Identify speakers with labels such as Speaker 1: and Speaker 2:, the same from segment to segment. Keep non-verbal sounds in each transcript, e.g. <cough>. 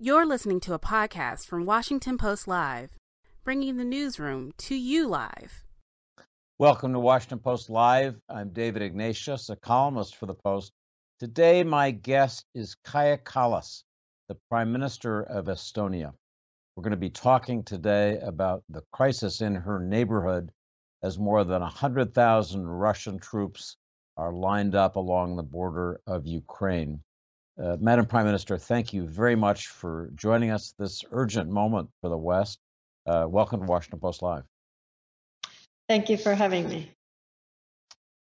Speaker 1: You're listening to a podcast from Washington Post Live, bringing the newsroom to you live.
Speaker 2: Welcome to Washington Post Live. I'm David Ignatius, a columnist for the Post. Today, my guest is Kaja Kallas, the Prime Minister of Estonia. We're going to be talking today about the crisis in her neighborhood as more than 100,000 Russian troops are lined up along the border of Ukraine. Uh, Madam Prime Minister, thank you very much for joining us this urgent moment for the West. Uh, welcome to Washington Post Live.
Speaker 3: Thank you for having me.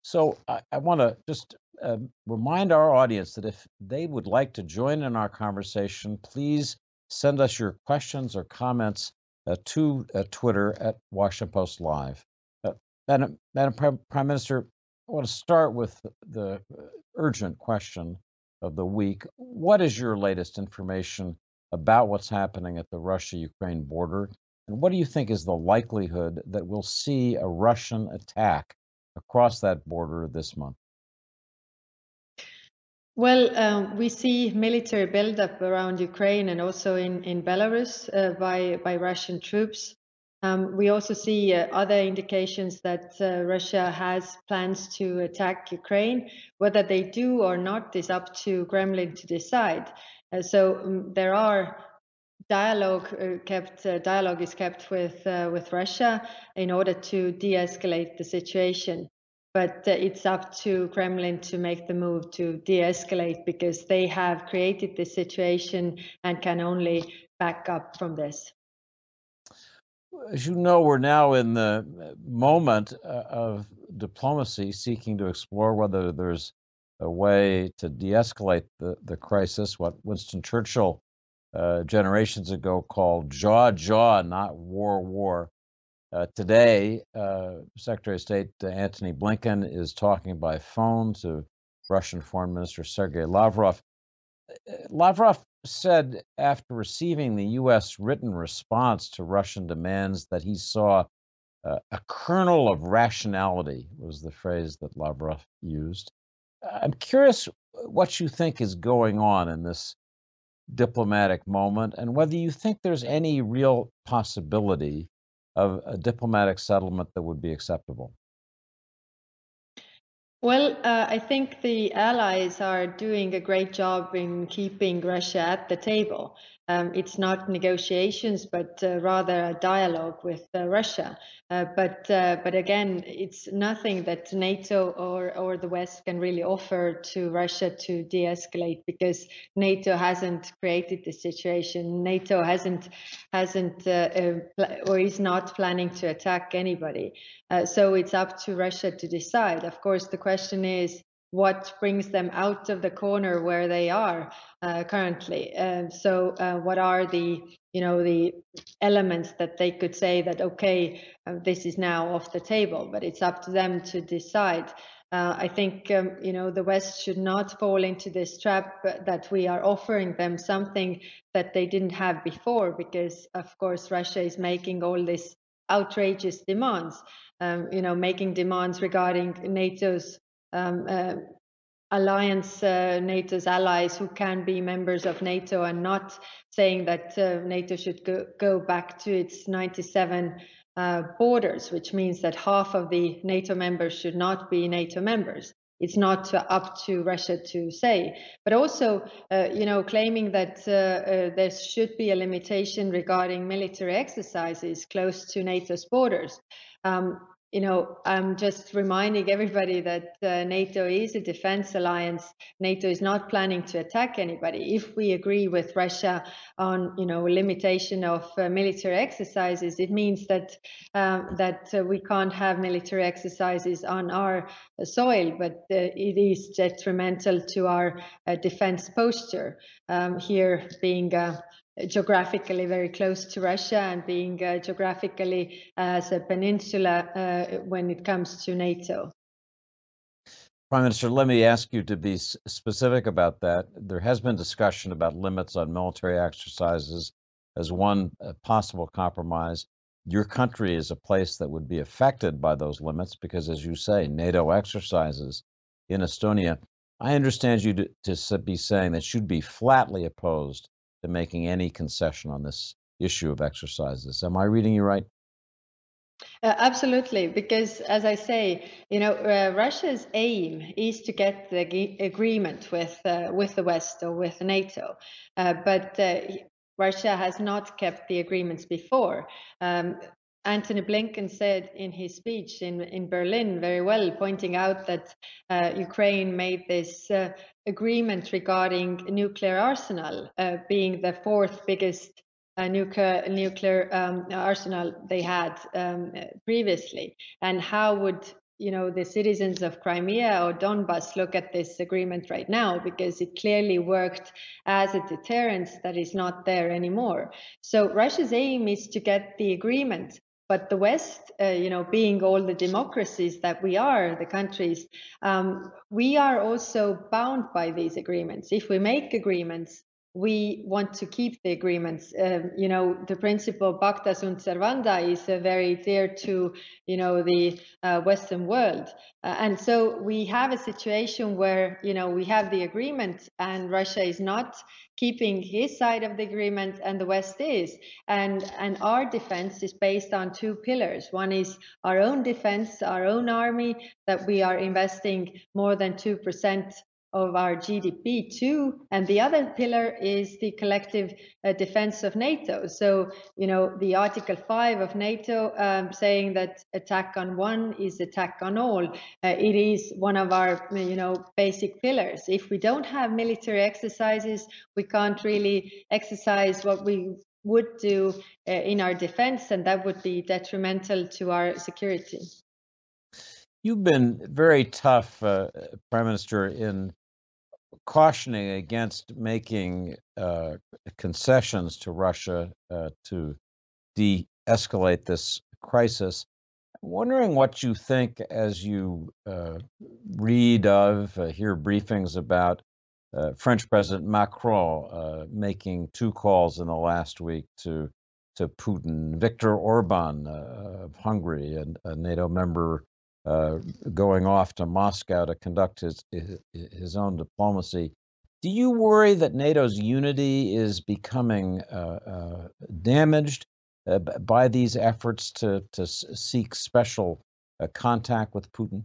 Speaker 2: So, I, I want to just uh, remind our audience that if they would like to join in our conversation, please send us your questions or comments uh, to uh, Twitter at Washington Post Live. Uh, Madam, Madam Prime, Prime Minister, I want to start with the urgent question of the week. What is your latest information about what's happening at the Russia Ukraine border? And what do you think is the likelihood that we'll see a Russian attack across that border this month?
Speaker 3: Well, um, we see military buildup around Ukraine and also in, in Belarus uh, by, by Russian troops. Um, we also see uh, other indications that uh, Russia has plans to attack Ukraine. Whether they do or not is up to Kremlin to decide. Uh, so um, there are dialogue uh, kept uh, dialogue is kept with uh, with Russia in order to de-escalate the situation. But it's up to Kremlin to make the move to de-escalate because they have created this situation and can only back up from this
Speaker 2: as you know, we're now in the uh, moment uh, of diplomacy seeking to explore whether there's a way to de escalate the, the crisis, what Winston Churchill uh, generations ago called jaw jaw, not war war. Uh, today, uh, Secretary of State Antony Blinken is talking by phone to Russian Foreign Minister Sergei Lavrov. Uh, Lavrov said after receiving the U.S. written response to Russian demands that he saw uh, a kernel of rationality, was the phrase that Lavrov used. I'm curious what you think is going on in this diplomatic moment and whether you think there's any real possibility of a diplomatic settlement that would be acceptable.
Speaker 3: Well, uh, I think the allies are doing a great job in keeping Russia at the table. Um, it's not negotiations, but uh, rather a dialogue with uh, Russia. Uh, but uh, but again, it's nothing that NATO or or the West can really offer to Russia to de-escalate because NATO hasn't created the situation. NATO hasn't hasn't uh, or is not planning to attack anybody. so it's up to Russia to decide. Of course, the question is what brings them out of the corner where they are uh, currently. Uh, so, uh, what are the you know the elements that they could say that okay, uh, this is now off the table, but it's up to them to decide. Uh, I think um, you know the West should not fall into this trap that we are offering them something that they didn't have before, because of course Russia is making all these outrageous demands. Um, you know, making demands regarding NATO's um, uh, alliance, uh, NATO's allies who can be members of NATO and not saying that uh, NATO should go, go back to its 97 uh, borders, which means that half of the NATO members should not be NATO members. It's not up to Russia to say, but also, uh, you know, claiming that uh, there should be a limitation regarding military exercises close to NATO's borders. Um, you know, I'm just reminding everybody that uh, NATO is a defense alliance. NATO is not planning to attack anybody. If we agree with Russia on, you know, limitation of uh, military exercises, it means that um, that uh, we can't have military exercises on our soil, but uh, it is detrimental to our uh, defense posture. Um, here being uh, geographically very close to Russia and being uh, geographically as a peninsula uh, when it comes to NATO.
Speaker 2: Prime Minister, let me ask you to be specific about that. There has been discussion about limits on military exercises as one uh, possible compromise. Your country is a place that would be affected by those limits because, as you say, NATO exercises in Estonia. I understand you to, to be saying that you'd be flatly opposed to making any concession on this issue of exercises. Am I reading you right?
Speaker 3: Uh, absolutely, because as I say, you know, uh, Russia's aim is to get the g- agreement with uh, with the West or with NATO, uh, but uh, Russia has not kept the agreements before. Um, Antony Blinken said in his speech in, in Berlin very well, pointing out that uh, Ukraine made this uh, agreement regarding nuclear arsenal, uh, being the fourth biggest uh, nuclear nuclear um, arsenal they had um, previously, and how would you know the citizens of Crimea or Donbas look at this agreement right now because it clearly worked as a deterrent that is not there anymore. So Russia's aim is to get the agreement but the West, uh, you know, being all the democracies that we are, the countries, um, we are also bound by these agreements. If we make agreements, we want to keep the agreements. Um, you know, the principle pacta sunt servanda is uh, very dear to, you know, the uh, Western world. Uh, and so we have a situation where, you know, we have the agreement and Russia is not keeping his side of the agreement and the West is. And, and our defense is based on two pillars. One is our own defense, our own army, that we are investing more than 2% of our GDP too. And the other pillar is the collective uh, defense of NATO. So, you know, the Article 5 of NATO um, saying that attack on one is attack on all. Uh, it is one of our, you know, basic pillars. If we don't have military exercises, we can't really exercise what we would do uh, in our defense, and that would be detrimental to our security.
Speaker 2: You've been very tough, uh, Prime Minister, in cautioning against making uh, concessions to Russia uh, to de escalate this crisis. I'm wondering what you think as you uh, read of, uh, hear briefings about uh, French President Macron uh, making two calls in the last week to to Putin, Viktor Orban of Hungary, and a NATO member going off to Moscow to conduct his, his, his own diplomacy. Do you worry that NATO's unity is becoming uh, uh, damaged uh, by these efforts to to seek special uh, contact with Putin?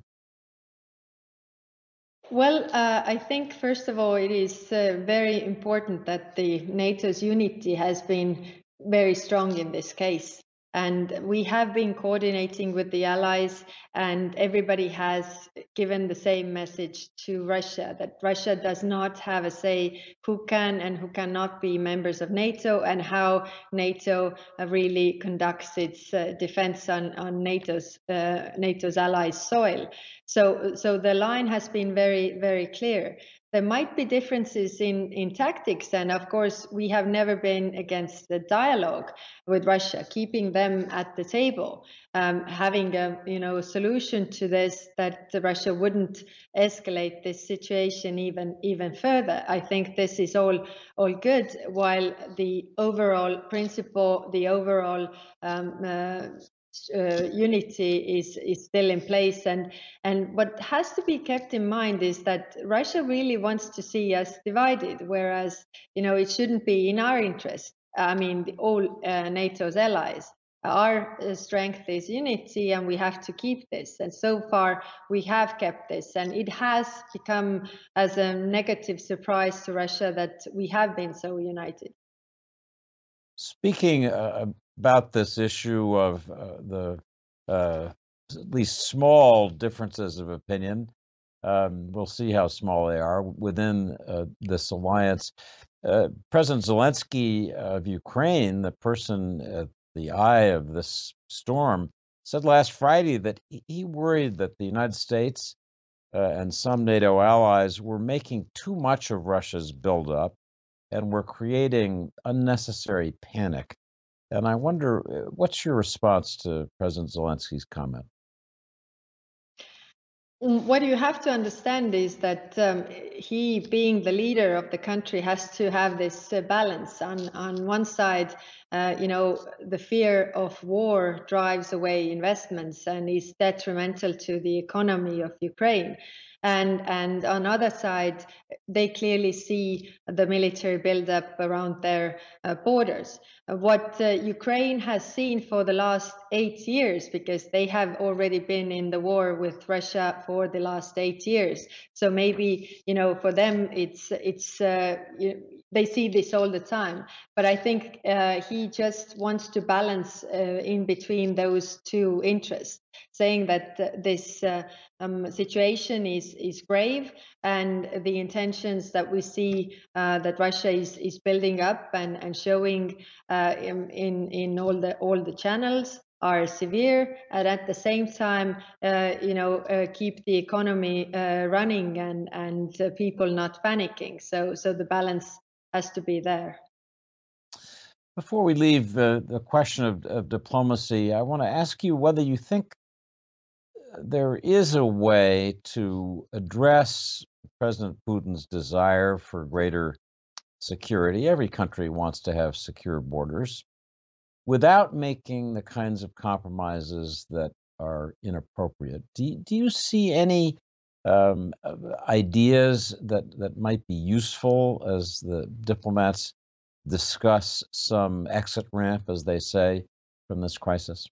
Speaker 3: Well, uh, I think first of all, it is very important that the NATO's unity has been very strong in this case. And we have been coordinating with the allies, and everybody has given the same message to Russia that Russia does not have a say who can and who cannot be members of NATO and how NATO uh, really conducts its uh, defense on, on NATO's, uh, NATO's allies' soil. So, so the line has been very, very clear there might be differences in, in tactics. And of course, we have never been against the dialogue with Russia, keeping them at the table, um, having a you know solution to this that Russia wouldn't escalate this situation even even further. I think this is all all good. While the overall principle, the overall um, uh, uh, unity is is still in place. And and what has to be kept in mind is that Russia really wants to see us divided whereas you know it shouldn't be in our interest. I mean all uh, NATO's allies our uh, strength is unity and we have to keep this. And so far we have kept this. And it has become as a negative surprise to Russia that we have been so united.
Speaker 2: Speaking uh, about this issue of uh, the uh, at least small differences of opinion. Um, we'll see how small they are within uh, this alliance. Uh, President Zelensky of Ukraine, the person at the eye of this storm, said last Friday that he worried that the United States uh, and some NATO allies were making too much of Russia's buildup and were creating unnecessary panic. And I wonder, uh, what's your response to President Zelensky's comment?
Speaker 3: Mm, what you have to understand is that um, he, being the leader of the country, has to have this uh, balance. On on one side, uh, you know, the fear of war drives away investments and is detrimental to the economy of Ukraine and and on other side they clearly see the military buildup around their uh, borders. What uh, ukraine has seen for the last eight years because they have already been in the war with russia for the last eight years. So maybe you know for them it's it's uh, they see this all the time. But I think uh, he just wants to balance uh, in between those two interests, saying that uh, this uh, um, situation is is grave and the intentions that we see uh, that Russia is is building up and and showing uh, in, in in all the all the channels are severe and at the same time uh, you know uh, keep the economy uh, running and and people not panicking so so the balance has to be there.
Speaker 2: Before we leave the, the question of, of diplomacy, I want to ask you whether you think there is a way to address President Putin's desire for greater security. Every country wants to have secure borders without making the kinds of compromises that are inappropriate. Do, do you see any um, ideas that that might be useful as the diplomats discuss some exit ramp, as they say, from this crisis?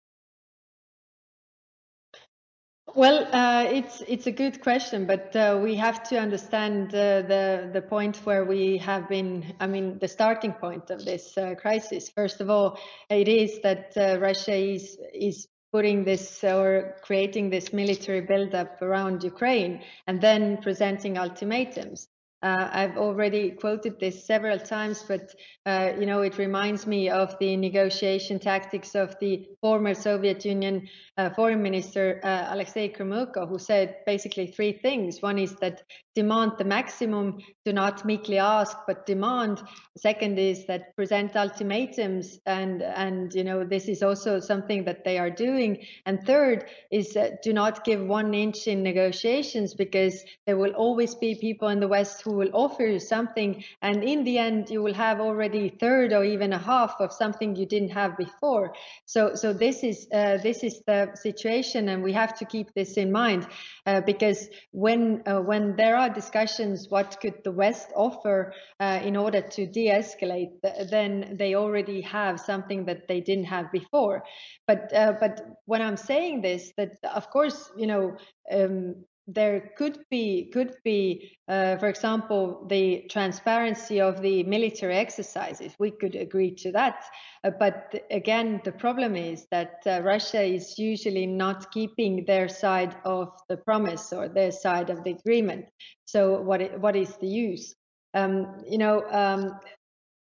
Speaker 3: Well, uh, it's it's a good question, but uh, we have to understand uh, the the point where we have been. I mean, the starting point of this uh, crisis. First of all, it is that uh, Russia is is putting this or creating this military buildup around Ukraine and then presenting ultimatums. Uh, I've already quoted this several times, but uh, you know it reminds me of the negotiation tactics of the former Soviet Union uh, Foreign Minister uh, Alexei Gromyko, who said basically three things. One is that demand the maximum, do not meekly ask, but demand. Second is that present ultimatums, and and you know this is also something that they are doing. And third is do not give one inch in negotiations because there will always be people in the West who will offer you something, and in the end you will have already third or even a half of something you didn't have before. So so this is uh, this is the situation, and we have to keep this in mind uh, because when uh, when there are are discussions what could the West offer uh, in order to de-escalate, then they already have something that they didn't have before. But uh, but when I'm saying this, that of course you know um, there could be could be uh, for example the transparency of the military exercises. We could agree to that. Uh, but again the problem is that uh, russia is usually not keeping their side of the promise or their side of the agreement. So what what is the use? Um, you know um,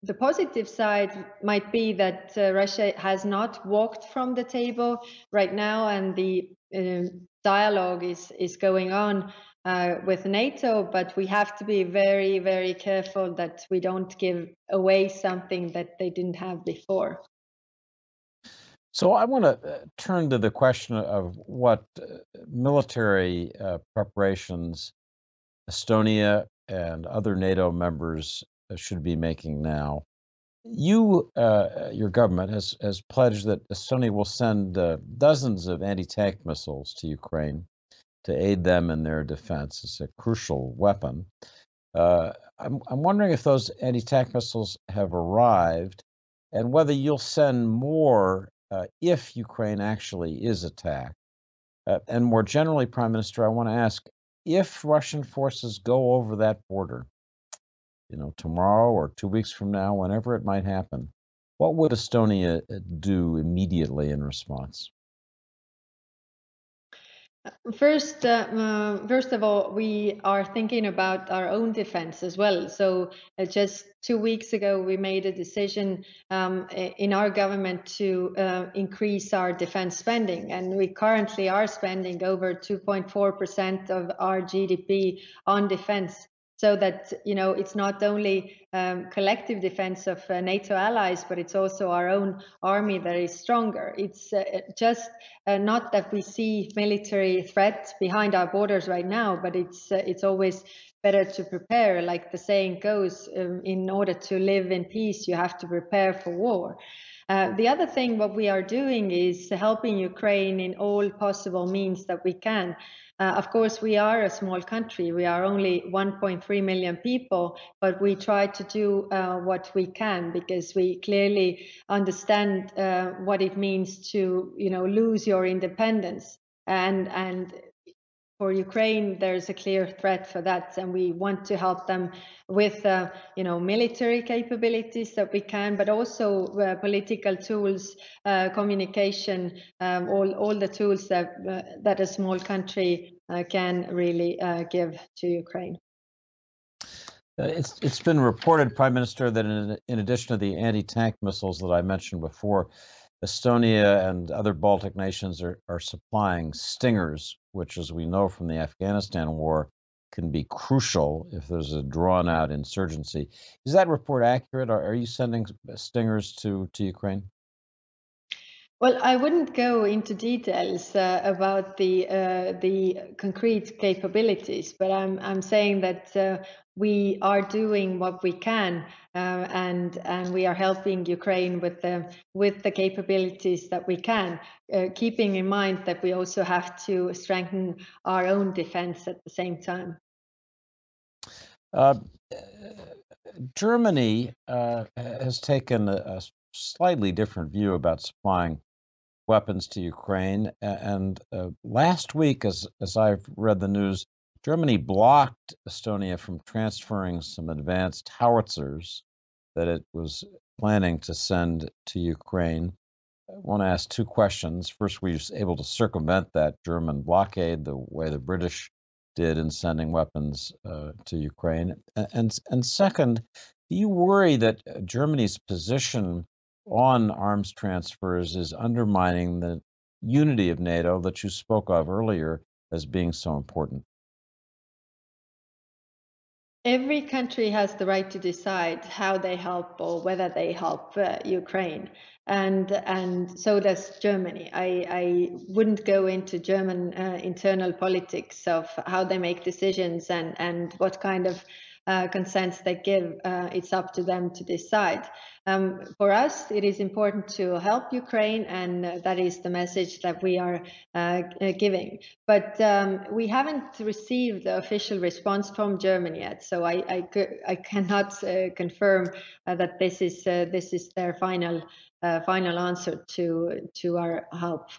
Speaker 3: the positive side might be that uh, Russia has not walked from the table right now, and the uh, dialogue is is going on uh, with NATO. But we have to be very, very careful that we don't give away something that they didn't have before.
Speaker 2: So I want to uh, turn to the question of what uh, military uh, preparations Estonia and other NATO members should be making now. You, uh, your government has has pledged that Estonia will send uh, dozens of anti-tank missiles to Ukraine to aid them in their defense. It's a crucial weapon. Uh, I'm I'm wondering if those anti-tank missiles have arrived, and whether you'll send more uh, if Ukraine actually is attacked. Uh, and more generally, Prime Minister, I want to ask if Russian forces go over that border you know, tomorrow or two weeks from now, whenever it might happen, what would Estonia uh, do immediately in response?
Speaker 3: First, uh, uh, first of all, we are thinking about our own defense as well. So, uh, just two weeks ago, we made a decision um, in our government to uh, increase our defense spending, and we currently are spending over 2.4% of our GDP on defense so that you know it's not only um, collective defense of uh, NATO allies, but it's also our own army that is stronger. It's uh, just uh, not that we see military threats behind our borders right now, but it's uh, it's always better to prepare. Like the saying goes, um, in order to live in peace, you have to prepare for war. Uh, the other thing what we are doing is helping Ukraine in all possible means that we can. Uh, of course, we are a small country. We are only 1.3 million people, but we try to do uh, what we can because we clearly understand uh, what it means to, you know, lose your independence. And and for Ukraine, there's a clear threat for that, and we want to help them with, uh, you know, military capabilities that we can, but also uh, political tools, uh, communication, um, all all the tools that uh, that a small country uh, can really uh, give to Ukraine.
Speaker 2: It's it's been reported, Prime Minister, that in, in addition to the anti-tank missiles that I mentioned before, Estonia and other Baltic nations are, are supplying Stingers, which, as we know from the Afghanistan war, can be crucial if there's a drawn out insurgency. Is that report accurate? Are, are you sending Stingers to, to Ukraine?
Speaker 3: Well, I wouldn't go into details uh, about the uh, the concrete capabilities, but I'm I'm saying that uh, we are doing what we can, uh, and and we are helping Ukraine with the with the capabilities that we can, uh, keeping in mind that we also have to strengthen our own defense at the same time.
Speaker 2: Uh, Germany has taken a, a slightly different view about supplying weapons to Ukraine. And uh, last week, as as I've read the news, Germany blocked Estonia from transferring some advanced howitzers that it was planning to send to Ukraine. I want to ask two questions. First, were you able to circumvent that German blockade the way the British did in sending weapons uh, to Ukraine? And, and, and second, do you worry that uh, Germany's position on arms transfers is undermining the unity of NATO that you spoke of earlier as being so important?
Speaker 3: Every country has the right to decide how they help or whether they help uh, Ukraine, and and so does Germany. I, I wouldn't go into German uh, internal politics of how they make decisions and and what kind of uh, consents they give. Uh, it's up to them to decide. Um, for us, it is important to help Ukraine, and uh, that is the message that we are uh, giving. But um, we haven't received the official response from Germany yet, so I, I, I cannot uh, confirm uh, that this is this is their final final answer to to our help.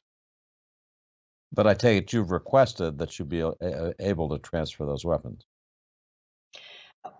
Speaker 2: But I take it you've requested that you be able to transfer those weapons.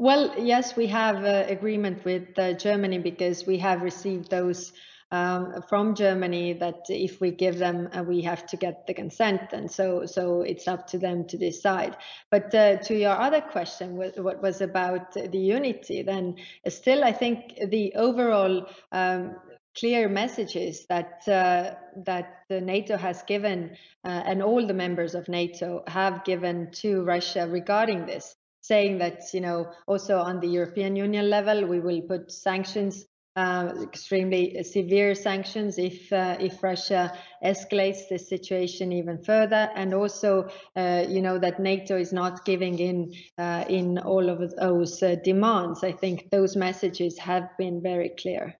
Speaker 3: Well, yes, we have an agreement with uh, Germany because we have received those um, from Germany that if we give them, uh, we have to get the consent, and so so it's up to them to decide. But uh, to your other question, what was about the unity, then still, I think the overall um, clear messages that uh, that NATO has given uh, and all the members of NATO have given to Russia regarding this saying that you know also on the European Union level we will put sanctions, uh, extremely severe sanctions if uh, if Russia escalates the situation even further, and also uh, you know that NATO is not giving in uh, in all of those uh, demands. I think those messages have been very clear.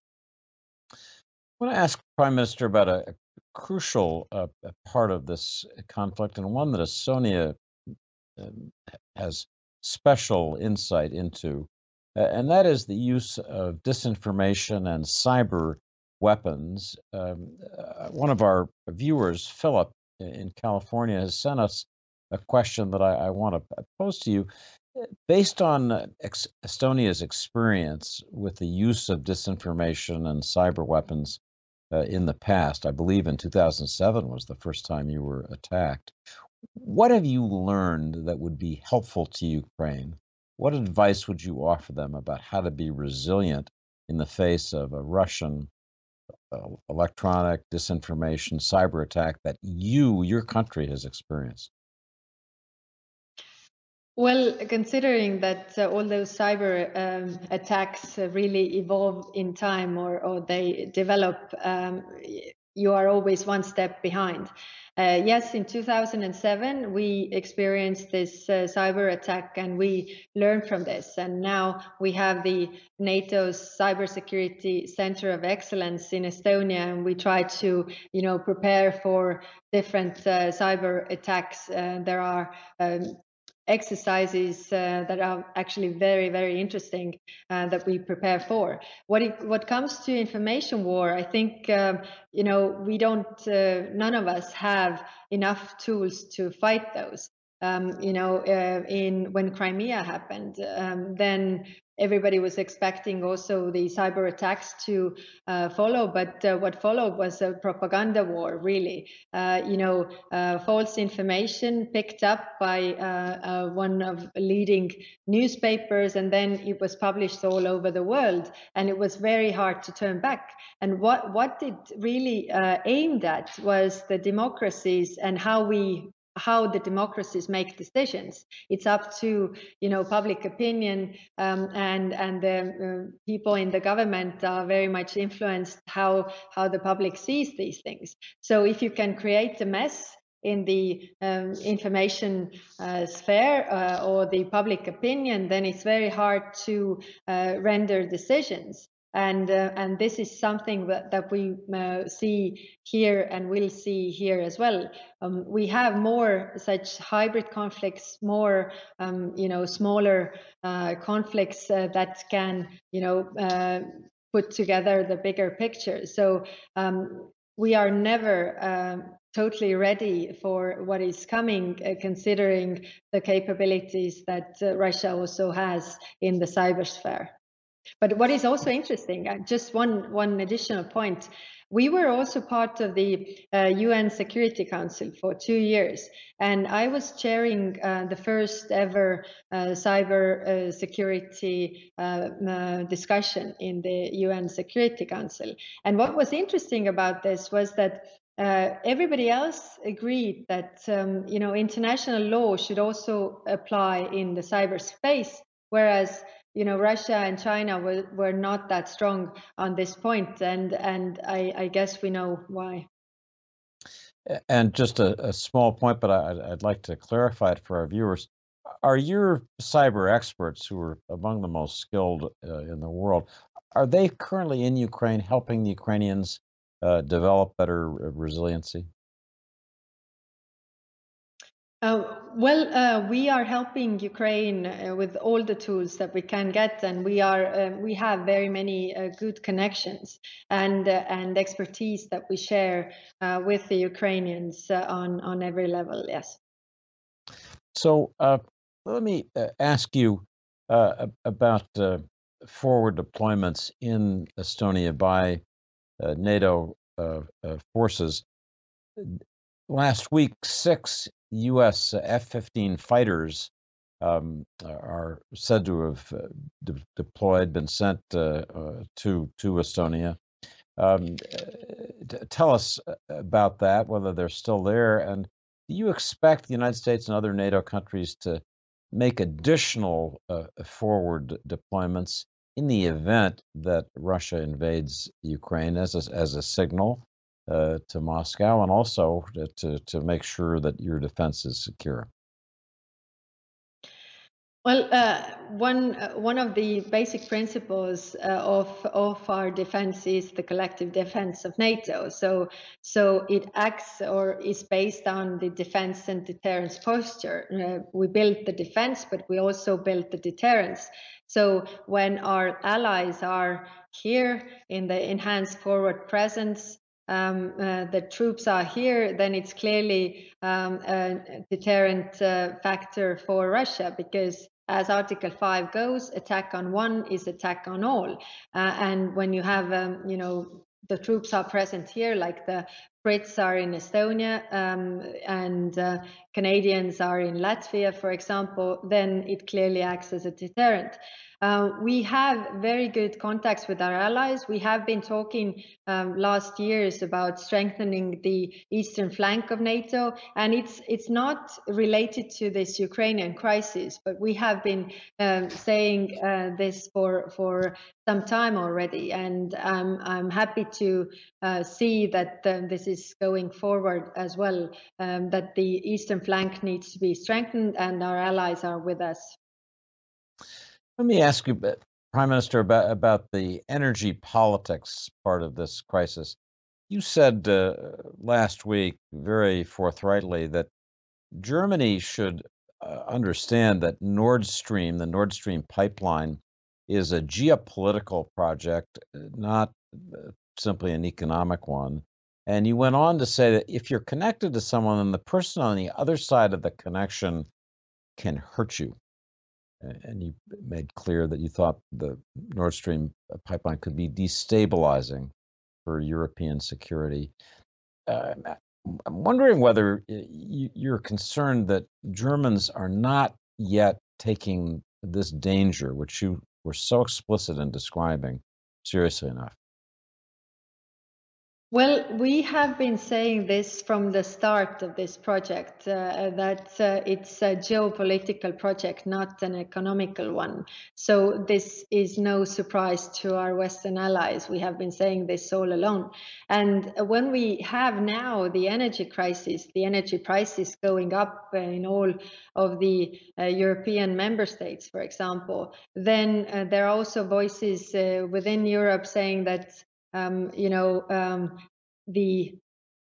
Speaker 2: I want to ask Prime Minister about a, a crucial uh, part of this conflict and one that Estonia um, has special insight into, and that is the use of disinformation and cyber weapons. Um, uh, one of our viewers, Philip in California, has sent us a question that I, I want to pose to you. Based on ex- Estonia's experience with the use of disinformation and cyber weapons uh, in the past, I believe in 2007 was the first time you were attacked. What have you learned that would be helpful to Ukraine? What advice would you offer them about how to be resilient in the face of a Russian uh, electronic disinformation cyber attack that you, your country, has experienced?
Speaker 3: Well, considering that uh, all those cyber um, attacks uh, really evolve in time or, or they develop, um, you are always one step behind. Uh, yes, in 2007, we experienced this uh, cyber attack and we learned from this. And now we have the NATO's Cybersecurity Center of Excellence in Estonia, and we try to, you know, prepare for different uh, cyber attacks. Uh, there are um, exercises uh, that are actually very very interesting uh, that we prepare for. What it, what comes to information war i think um, you know we don't uh, none of us have enough tools to fight those um, you know, uh, in when Crimea happened, um, then everybody was expecting also the cyber attacks to uh, follow, but uh, what followed was a propaganda war, really. Uh, you know, uh, false information picked up by uh, one of leading newspapers, and then it was published all over the world, and it was very hard to turn back. And what what it really aimed at was the democracies and how we how the democracies make decisions. It's up to you know public opinion um, and and the uh, people in the government are very much influenced how how the public sees these things. So if you can create a mess in the um, information uh, sphere uh, or the public opinion, then it's very hard to uh, render decisions and uh, and this is something that, that we uh, see here and will see here as well um, we have more such hybrid conflicts more um, you know smaller uh, conflicts uh, that can you know uh, put together the bigger picture so um, we are never um, totally ready for what is coming, uh, considering the capabilities that uh, Russia also has in the cybersphere. But what is also interesting, uh, just one, one additional point, we were also part of the uh, UN Security Council for two years, and I was chairing uh, the first ever uh, cyber uh, security uh, uh, discussion in the UN Security Council. And what was interesting about this was that everybody else agreed that um, you know international law should also apply in the cyberspace, whereas you know Russia and China were, were not that strong on this point, and and I, I guess we know why.
Speaker 2: And just a, a small point, but I, would like to clarify it for our viewers. Are your cyber experts, who are among the most skilled uh, in the world, are they currently in Ukraine helping the Ukrainians uh, develop better resiliency?
Speaker 3: Uh, well, uh, we are helping Ukraine uh, with all the tools that we can get, and we are uh, we have very many uh, good connections and uh, and expertise that we share with the Ukrainians on on every level. Yes.
Speaker 2: So let me ask you about forward deployments in Estonia by NATO forces. Last week, six U.S. F-15 fighters um, are said to have uh, de- deployed, been sent uh, uh, to to Estonia. Um, t- tell us about that, whether they're still there, and do you expect the United States and other NATO countries to make additional uh, forward deployments in the event that Russia invades Ukraine as a, as a signal uh, to Moscow and also to, to make sure that your defense is secure?
Speaker 3: Well, uh, one uh, one of the basic principles uh, of of our defense is the collective defense of NATO. So so it acts or is based on the defense and deterrence posture. Uh, we build the defense, but we also build the deterrence. So when our allies are here in the enhanced forward presence, um, uh, the troops are here, then it's clearly um, a deterrent uh, factor for Russia because as Article 5 goes, attack on one is attack on all. Uh, and when you have, um, you know, the troops are present here, like the Brits are in Estonia um, and uh, Canadians are in Latvia, for example, then it clearly acts as a deterrent. Uh, we have very good contacts with our allies. We have been talking um, last years about strengthening the eastern flank of NATO, and it's it's not related to this Ukrainian crisis, but we have been um, saying uh, this for for some time already, and um, I'm happy to uh, see that uh, this is going forward as well. Um, that the eastern flank needs to be strengthened, and our allies are with us.
Speaker 2: Let me ask you, Prime Minister, about, about the energy politics part of this crisis. You said uh, last week very forthrightly that Germany should uh, understand that Nord Stream, the Nord Stream pipeline, is a geopolitical project, uh, not uh, simply an economic one. And you went on to say that if you're connected to someone, then the person on the other side of the connection can hurt you and you made clear that you thought the Nord Stream uh, pipeline could be destabilizing for European security. Uh, I'm wondering whether you're concerned that Germans are not yet taking this danger, which you were so explicit in describing, seriously enough.
Speaker 3: Well, we have been saying this from the start of this project uh, that uh, it's a geopolitical project, not an economical one. So, this is no surprise to our Western allies. We have been saying this all along. And when we have now the energy crisis, the energy prices going up in all of the uh, European member states, for example, then uh, there are also voices uh, within Europe saying that um, you know, um, the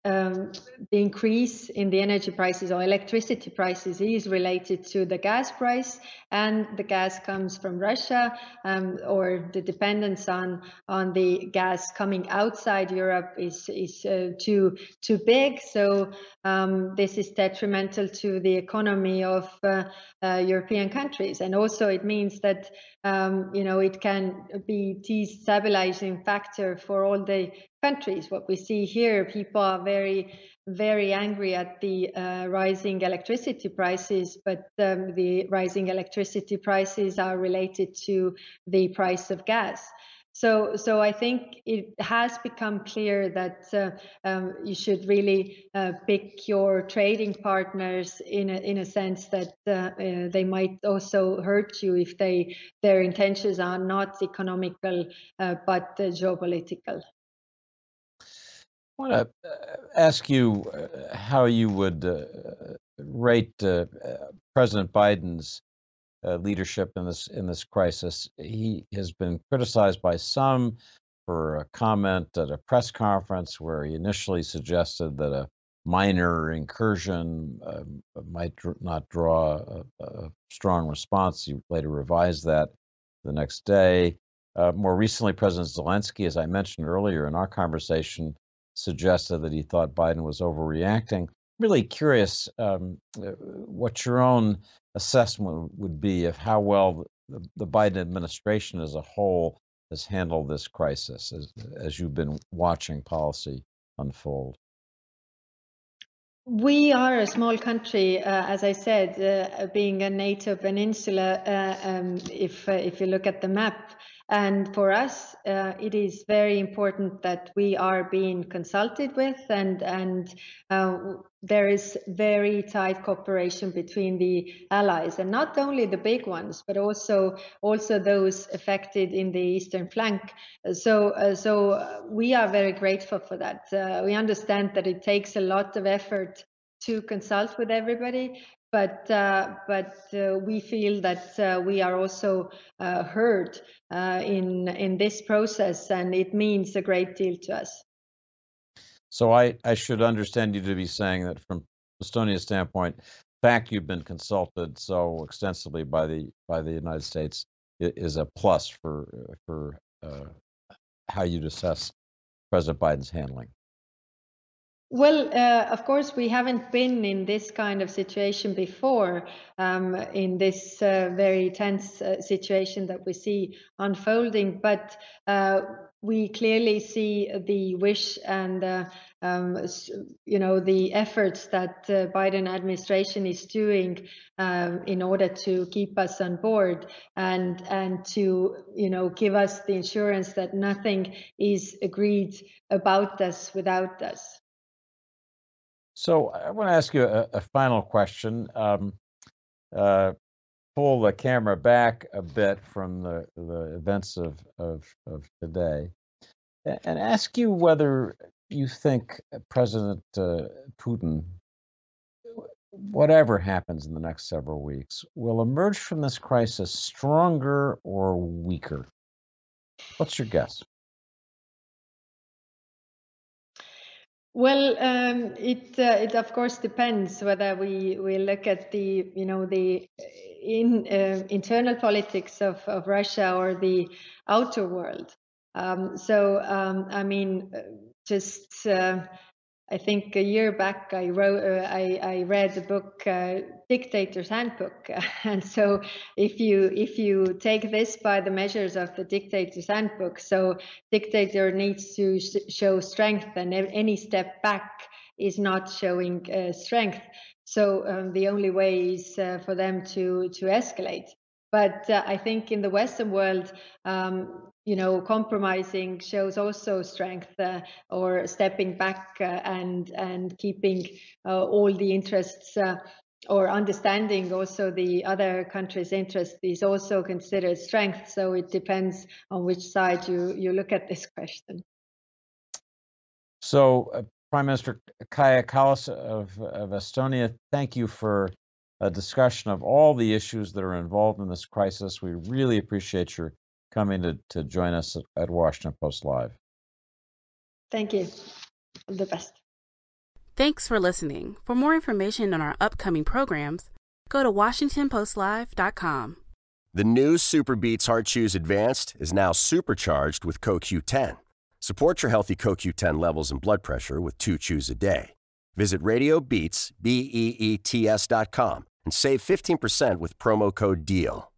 Speaker 3: um, the increase in the energy prices or electricity prices is related to the gas price, and the gas comes from Russia, um, or the dependence on on the gas coming outside Europe is is uh, too too big. So um, this is detrimental to the economy of uh, uh, European countries, and also it means that um, you know it can be destabilizing factor for all the countries. What we see here, people are very very angry at the uh, rising electricity prices, but um, the rising electricity prices are related to the price of gas. So, so I think it has become clear that uh, um, you should really uh, pick your trading partners in a, in a sense that uh, uh they might also hurt you if they their intentions are not economical uh, but uh, geopolitical.
Speaker 2: I want to ask you how you would rate President Biden's uh, leadership in this in this crisis. He has been criticized by some for a comment at a press conference where he initially suggested that a minor incursion uh, might dr- not draw a, a, strong response. He later revised that the next day. Uh, more recently, President Zelensky, as I mentioned earlier in our conversation, suggested that he thought Biden was overreacting. Really curious um, uh, what your own assessment would be of how well the, Biden administration as a whole has handled this crisis as, as you've been watching policy unfold?
Speaker 3: We are a small country, uh, as I said, uh, being a NATO peninsula. Uh, um, if uh, if you look at the map, and for us, uh, it is very important that we are being consulted with, and and uh, there is very tight cooperation between the allies, and not only the big ones, but also also those affected in the eastern flank. So uh, so we are very grateful for that. Uh, we understand that it takes a lot of effort to consult with everybody, but uh, but uh, we feel that uh, we are also uh, heard uh, in in this process, and it means a great deal to us.
Speaker 2: So I I should understand you to be saying that from Estonia's standpoint, fact you've been consulted so extensively by the by the United States is a plus for for uh, how you'd assess President Biden's handling.
Speaker 3: Well, uh, of course, we haven't been in this kind of situation before, um, in this uh, very tense uh, situation that we see unfolding. But uh, we clearly see the wish and uh, um, you know the efforts that the Biden administration is doing um, in order to keep us on board and and to you know give us the assurance that nothing is agreed about us without us.
Speaker 2: So I want to ask you a, a final question. Um, uh, pull the camera back a bit from the, the events of, of, of today and ask you whether you think President uh, Putin, whatever happens in the next several weeks, will emerge from this crisis stronger or weaker? What's your guess?
Speaker 3: Well, um, it uh, it of course depends whether we we look at the you know the in uh, internal politics of, of Russia or the outer world. Um, so um, I mean, uh, just uh, I think a year back I wrote uh, I, I read the book uh, Dictator's Handbook, <laughs> and so if you if you take this by the measures of the Dictator's Handbook, so dictator needs to sh show strength, and any step back is not showing uh, strength. So um, the only way is uh, for them to to escalate. But uh, I think in the Western world, um, you know, compromising shows also strength, uh, or stepping back uh, and and keeping uh, all the interests. Uh, or understanding also the other country's interest is also considered strength. So it depends on which side you, you look at this question.
Speaker 2: So Prime Minister Kaja Kallas of, of Estonia, thank you for a discussion of all the issues that are involved in this crisis. We really appreciate your coming to, to join us at, at Washington Post Live.
Speaker 3: Thank you. The best.
Speaker 1: Thanks for listening. For more information on our upcoming programs, go to WashingtonPostLive.com.
Speaker 4: The new SuperBeats Heart Chews Advanced is now supercharged with CoQ10 Support your healthy CoQ10 levels and blood pressure with two chews a day. Visit RadioBeets, B-E-E-T-S dot com and save 15% with promo code DEAL.